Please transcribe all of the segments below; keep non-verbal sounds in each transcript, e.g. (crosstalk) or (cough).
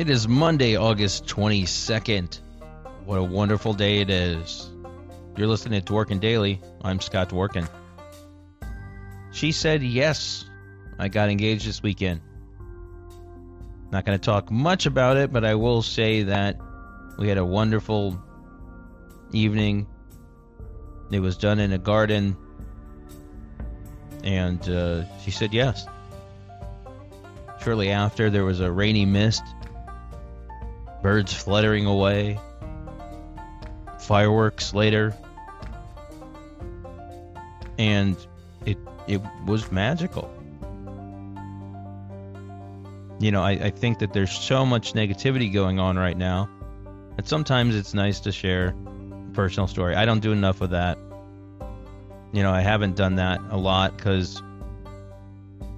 It is Monday, August 22nd. What a wonderful day it is. You're listening to Dworkin Daily. I'm Scott Dworkin. She said yes. I got engaged this weekend. Not going to talk much about it, but I will say that we had a wonderful evening. It was done in a garden, and uh, she said yes. Shortly after, there was a rainy mist, birds fluttering away, fireworks later, and it it was magical. You know, I, I think that there's so much negativity going on right now that sometimes it's nice to share a personal story. I don't do enough of that. You know, I haven't done that a lot because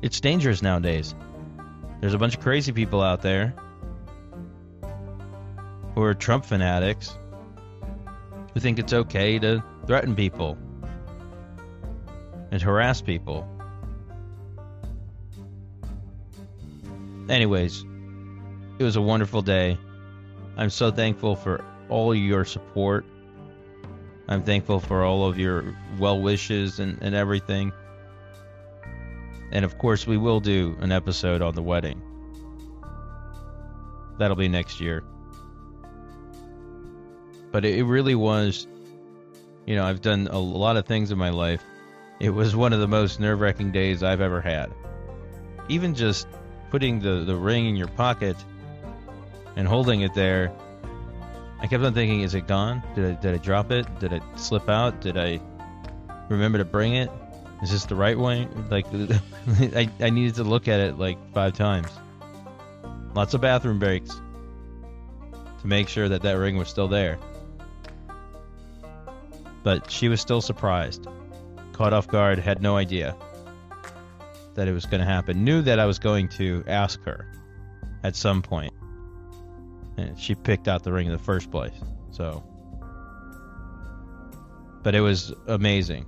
it's dangerous nowadays. There's a bunch of crazy people out there who are Trump fanatics who think it's okay to threaten people and harass people. Anyways, it was a wonderful day. I'm so thankful for all your support. I'm thankful for all of your well wishes and, and everything. And of course, we will do an episode on the wedding. That'll be next year. But it really was, you know, I've done a lot of things in my life. It was one of the most nerve wracking days I've ever had. Even just putting the, the ring in your pocket and holding it there, I kept on thinking, is it gone? Did I, did I drop it? Did it slip out? Did I remember to bring it? Is this the right way? Like, (laughs) I, I needed to look at it like five times. Lots of bathroom breaks to make sure that that ring was still there. But she was still surprised. Caught off guard, had no idea that it was going to happen. Knew that I was going to ask her at some point. And she picked out the ring in the first place. So. But it was amazing.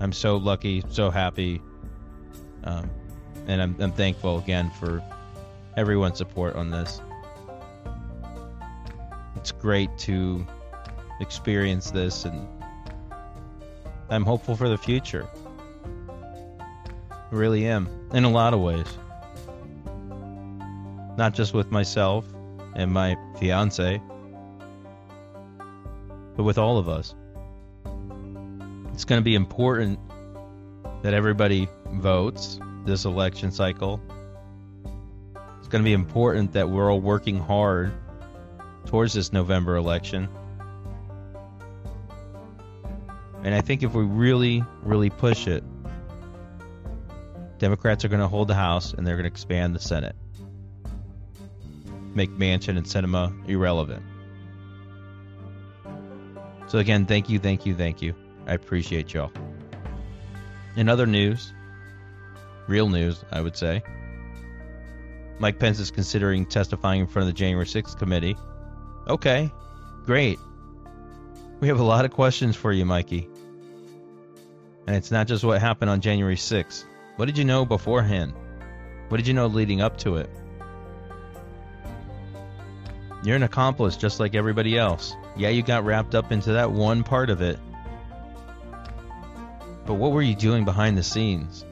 I'm so lucky, so happy. Um, and I'm, I'm thankful again for everyone's support on this. It's great to experience this, and I'm hopeful for the future I really am, in a lot of ways. Not just with myself and my fiance, but with all of us. It's going to be important that everybody votes this election cycle. It's going to be important that we're all working hard towards this November election. And I think if we really, really push it, Democrats are going to hold the House and they're going to expand the Senate. Make Manchin and Sinema irrelevant. So, again, thank you, thank you, thank you. I appreciate y'all. In other news, real news, I would say, Mike Pence is considering testifying in front of the January 6th committee. Okay, great. We have a lot of questions for you, Mikey. And it's not just what happened on January 6th. What did you know beforehand? What did you know leading up to it? You're an accomplice just like everybody else. Yeah, you got wrapped up into that one part of it. But what were you doing behind the scenes?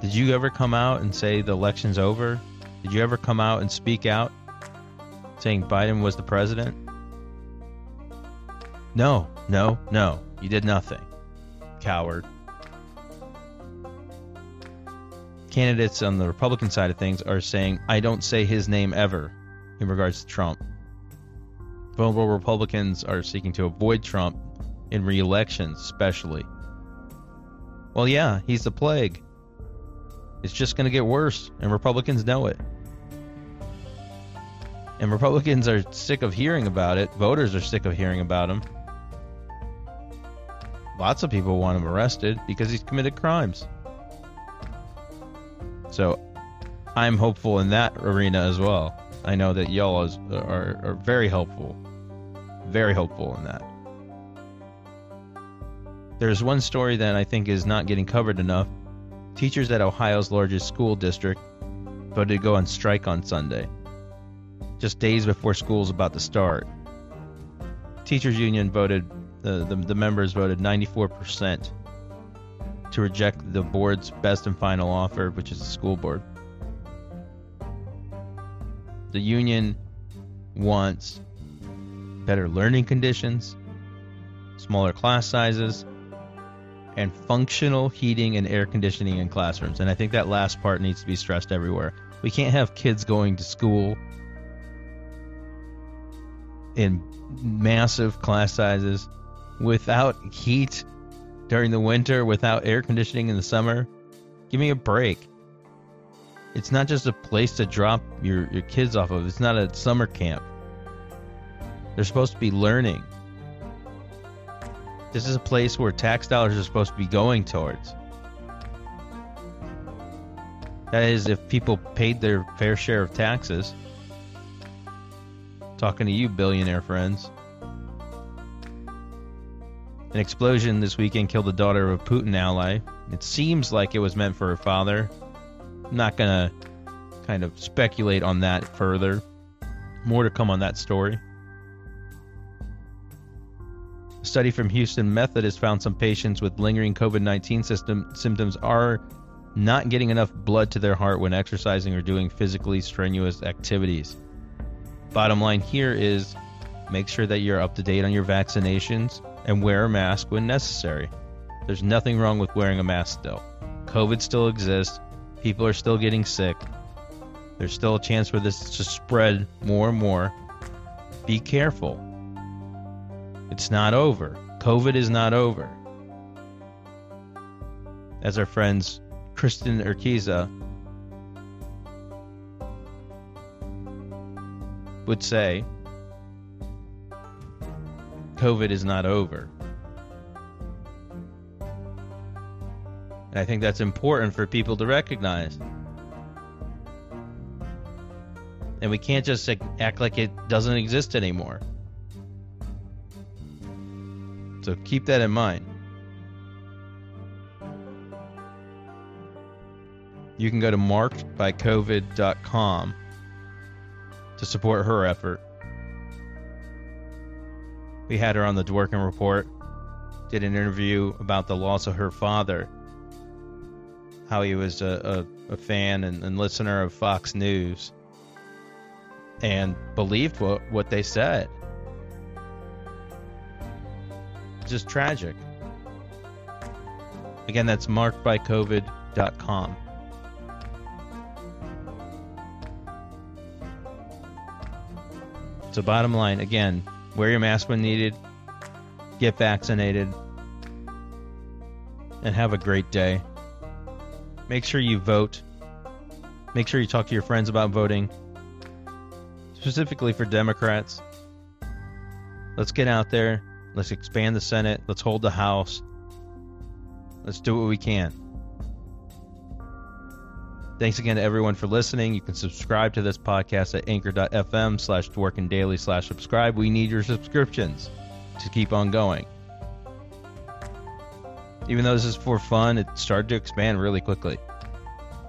Did you ever come out and say the election's over? Did you ever come out and speak out saying Biden was the president? No, no, no. You did nothing. Coward. Candidates on the Republican side of things are saying, I don't say his name ever in regards to Trump. Vulnerable Republicans are seeking to avoid Trump in re elections, especially. Well, yeah, he's the plague. It's just going to get worse, and Republicans know it. And Republicans are sick of hearing about it. Voters are sick of hearing about him. Lots of people want him arrested because he's committed crimes. So I'm hopeful in that arena as well. I know that y'all is, are, are very helpful. Very helpful in that. There's one story that I think is not getting covered enough. Teachers at Ohio's largest school district voted to go on strike on Sunday. just days before school's about to start. Teachers union voted the, the, the members voted 94% to reject the board's best and final offer, which is the school board. The union wants better learning conditions, smaller class sizes, and functional heating and air conditioning in classrooms. And I think that last part needs to be stressed everywhere. We can't have kids going to school in massive class sizes without heat during the winter, without air conditioning in the summer. Give me a break. It's not just a place to drop your, your kids off of, it's not a summer camp. They're supposed to be learning. This is a place where tax dollars are supposed to be going towards. That is, if people paid their fair share of taxes. Talking to you, billionaire friends. An explosion this weekend killed the daughter of a Putin ally. It seems like it was meant for her father. I'm not going to kind of speculate on that further. More to come on that story. A study from Houston Methodist has found some patients with lingering COVID 19 symptoms are not getting enough blood to their heart when exercising or doing physically strenuous activities. Bottom line here is make sure that you're up to date on your vaccinations and wear a mask when necessary. There's nothing wrong with wearing a mask though. COVID still exists, people are still getting sick. There's still a chance for this to spread more and more. Be careful. It's not over. COVID is not over. As our friends Kristen Urquiza would say, COVID is not over. And I think that's important for people to recognize. And we can't just act like it doesn't exist anymore. So keep that in mind. You can go to markedbycovid.com to support her effort. We had her on the Dworkin Report, did an interview about the loss of her father, how he was a, a, a fan and, and listener of Fox News, and believed what, what they said. Just tragic. Again, that's markedbycovid.com. So, bottom line, again, wear your mask when needed, get vaccinated, and have a great day. Make sure you vote. Make sure you talk to your friends about voting, specifically for Democrats. Let's get out there. Let's expand the Senate. Let's hold the House. Let's do what we can. Thanks again to everyone for listening. You can subscribe to this podcast at anchor.fm slash daily slash subscribe. We need your subscriptions to keep on going. Even though this is for fun, it started to expand really quickly.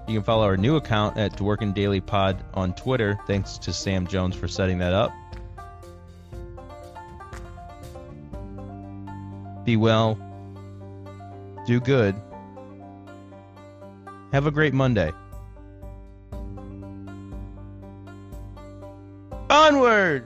You can follow our new account at Dworkin Daily Pod on Twitter. Thanks to Sam Jones for setting that up. Be well. Do good. Have a great Monday. Onward!